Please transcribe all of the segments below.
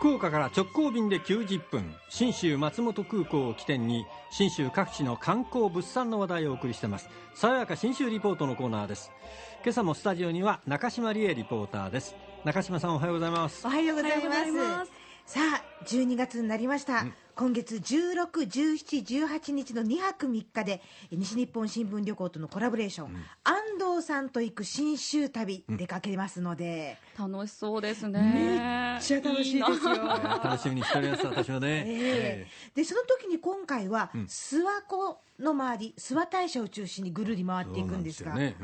福岡から直行便で90分信州松本空港を起点に信州各地の観光物産の話題をお送りしてます。爽やか信州リポートのコーナーです。今朝もスタジオには中島理恵リポーターです。中島さんおはようございます。おはようございます。さあ12月になりました、うん、今月16、17、18日の2泊3日で西日本新聞旅行とのコラボレーション、うん、安藤さんと行く新州旅、出かけますので。楽しそうですね。めっちゃ楽しいですよ。楽しみにしております私はね、えー、でその時に今回は、諏訪湖の周り諏訪大社を中心にぐるり回っていくんですが、ね、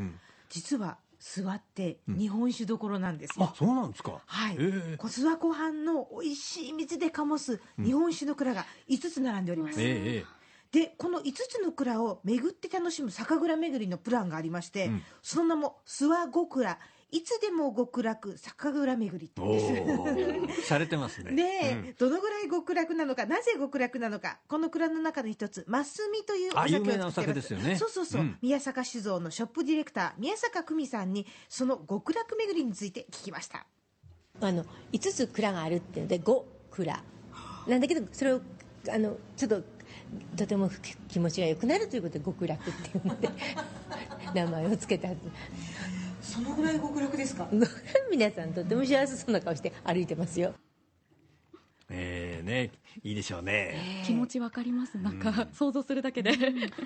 実は座って日本酒どころなんですよ、うん、あそうなんですか。はい、えー、小諏訪湖畔の美味しい水で醸す日本酒の蔵が5つ並んでおります、うん、えー、でこの5つの蔵を巡って楽しむ酒蔵巡りのプランがありまして、うん、その名も諏訪五蔵いつでも極楽酒蔵巡りです。され てますね。ねえ、うん、どのぐらい極楽なのか、なぜ極楽なのか、この蔵の中の一つ、マスミというお酒を作ってます。よね。そうそうそう、うん、宮坂酒造のショップディレクター、宮坂久美さんに、その極楽巡りについて聞きました。あの、5つ蔵があるっていうので、5蔵。なんだけど、それを、あの、ちょっと、とても気持ちが良くなるということで極楽っていうので 名前を付けたそのぐらい極楽ですか？皆さんとても幸せそうな顔して歩いてますよねいいでしょうね、えー、気持ちわかります。なんか、うん、想像するだけで。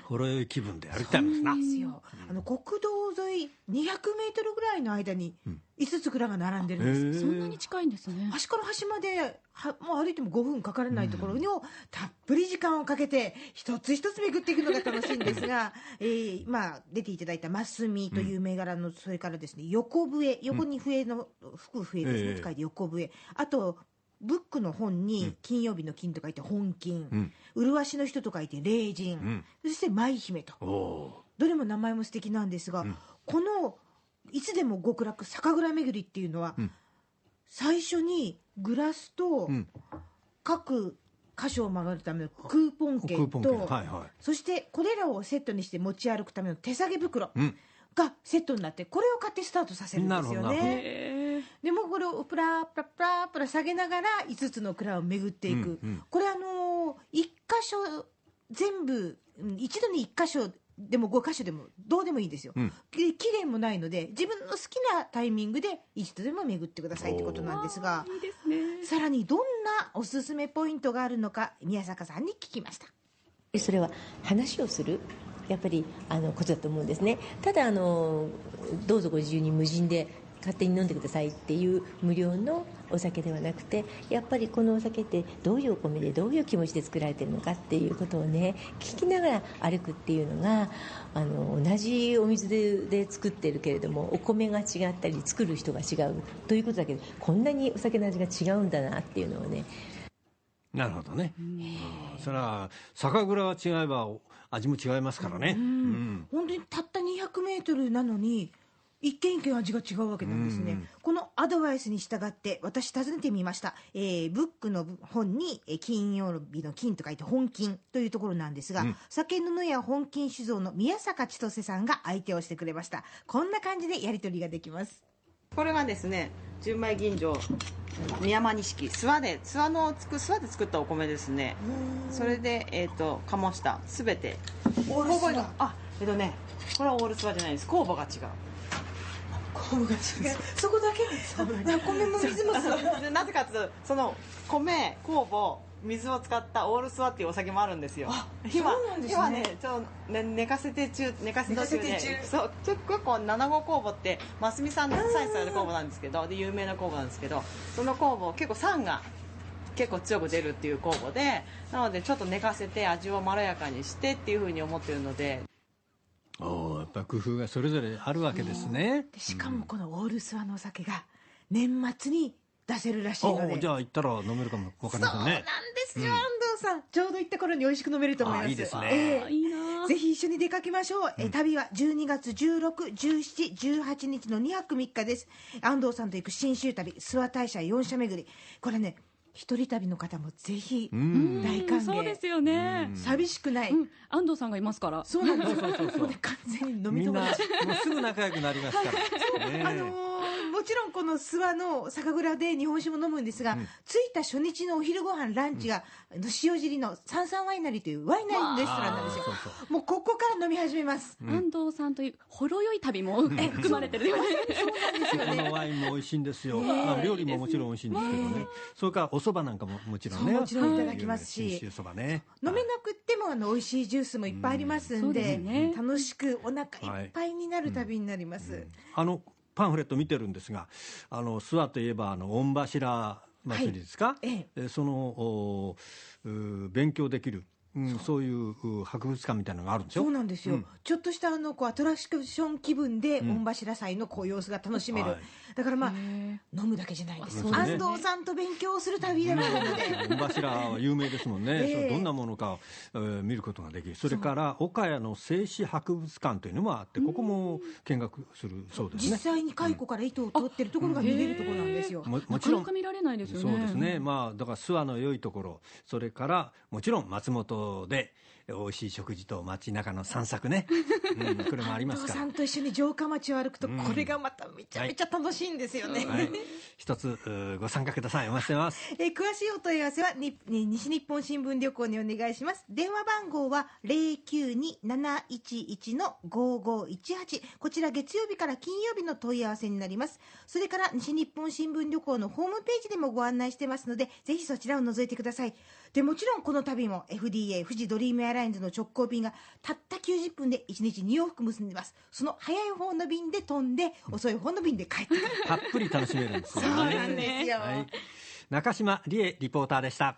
ほろ酔い気分で歩きたいですな。ですよ、あの国道沿い200メートルぐらいの間に5つ蔵が並んでるんです、うん、そんなに近いんですね。端から端まではもう歩いても5分かからないところにをたっぷり時間をかけて一つ一つ巡っていくのが楽しいんですが、えー、まあ出ていただいたマスミという銘柄の、それからですね横笛。横に笛の吹く笛ですね、使いで横笛。あとブックの本に金曜日の金と書いて本金、うん、麗しの人と書いて霊人、うん、そして舞姫と。どれも名前も素敵なんですが、うん、このいつでも極楽酒蔵巡りっていうのは、最初にグラスと各箇所を曲がるためのクーポン券と、はいはい、そしてこれらをセットにして持ち歩くための手提げ袋がセットになってこれを買ってスタートさせるんですよね。でもこれをプラプラプラプラ下げながら5つの蔵を巡っていく、うんうん、これあのー、1箇所全部一度に1箇所でも5箇所でもどうでもいいんですよ、うん、期限もないので自分の好きなタイミングで一度でも巡ってくださいってことなんですがいいです、ね、さらにどんなおすすめポイントがあるのか宮坂さんに聞きましたそれは話をするやっぱりあのことだと思うんですね。ただあのどうぞご自由に無人で勝手に飲んでくださいっていう無料のお酒ではなくてやっぱりこのお酒ってどういうお米でどういう気持ちで作られてるのかっていうことをね聞きながら歩くっていうのがあの同じお水でで作ってるけれどもお米が違ったり作る人が違うということだけどこんなにお酒の味が違うんだなっていうのをねなるほどね、うん、それは酒蔵が違えば味も違いますからね、うん、うん、本当にたった200メートルなのに一軒一軒味が違うわけなんですね、このアドバイスに従って私尋ねてみました、えー、ブックの本に金曜日の金と書いて本金というところなんですが、うん、酒布や本金酒造の宮坂千歳さんが相手をしてくれました。こんな感じでやり取りができます。これがですね純米吟醸宮山錦。諏訪で諏訪のつく諏訪で作ったお米ですね。それでえっ、ー、と醸したすべて。オールスあえっ、ー、とねこれはオールスワじゃないです。酵母が違う そこだけ米も水もなぜかというとその米酵母水を使ったオールスワっていうお酒もあるんですよ。今ね、今ねちょね寝かせて中寝かせて中で、ね、そう結構七号酵母ってますみさんのサイズされる酵母なんですけどで有名な酵母なんですけどその酵母結構酸が結構強く出るっていう酵母でなのでちょっと寝かせて味をまろやかにしてっていうふうに思ってるのでおやっぱ工夫がそれぞれあるわけですね。でしかもこのオールスワのお酒が年末に出せるらしいので。じゃあ行ったら飲めるかも分かりませんね。そうなんですよ、うん、安藤さん。ちょうど行った頃に美味しく飲めると思います。いいですね、えー、いいなぜひ一緒に出かけましょう、うん、え旅は12月161718日の2泊3日です。安藤さんと行く信州旅諏訪大社四社巡り。これね一人旅の方もぜひ大歓迎。そうですよね。寂しくない、安藤さんがいますから。そうなんですそうそうそう。完全に飲み友達。もうすぐ仲良くなりますから、あのももちろんこの諏訪の酒蔵で日本酒も飲むんですが、着いた初日のお昼ご飯ランチが、あの塩尻の三三ワイナリーというワイナリーのレストランなんですよ。そうそもうここから飲み始めます。安藤さんというほろ酔い旅も 含まれてるよね。このワインも美味しいんですよ、まあ、料理ももちろん美味しいんですけどね、それからお蕎麦なんかももちろんね。そうもちろんいただきますし。信州そばね。飲めなくってもあの美味しいジュースもいっぱいありますんそうで,、ですね楽しくお腹いっぱいになる旅になります、あのパンフレット見てるんですがあの諏訪といえばあの御柱祭りですか、はい。ええ。えそのおう勉強できる、うん、そういうう博物館みたいなのがあるんですよそうなんですよ、うん。ちょっとしたあのこうアトラクション気分で御柱祭のこう様子が楽しめる、はい。だからまあ飲むだけじゃないんですね。安藤さんと勉強する旅でもあるので御柱は有名ですもんね、ええ。それどんなものかを、えー見ることができる。それから岡谷の静止博物館というのもあってここも見学するそうですね。実際に蚕から糸を取ってるところが見れるところなんですよ、ももちろなかなんか見られないですよね。そうですね、まあ、だから諏訪の良いところ、それからもちろん松本で美味しい食事と街中の散策ね、うん、これもありますから。さん。と一緒に城下町を歩くとこれがまためちゃめちゃ楽しいんですよね、はい、一つご参加ください。お待ちしてます。えー詳しいお問い合わせはにに西日本新聞旅行にお願いします。電話番号は092-711-5518こちら月曜日から金曜日の問い合わせになります。それから西日本新聞旅行のホームページでもご案内してますのでぜひそちらを覗いてください。でもちろんこの旅も FDA 富士ドリームエアラインズの直行便がたった90分で1日2往復結んでますその早い方の便で飛んで遅い方の便で帰ってくるたっぷり楽しめるんですよね。そうなんですよはい。中島理恵リポーターでした。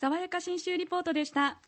爽やか新州リポートでした。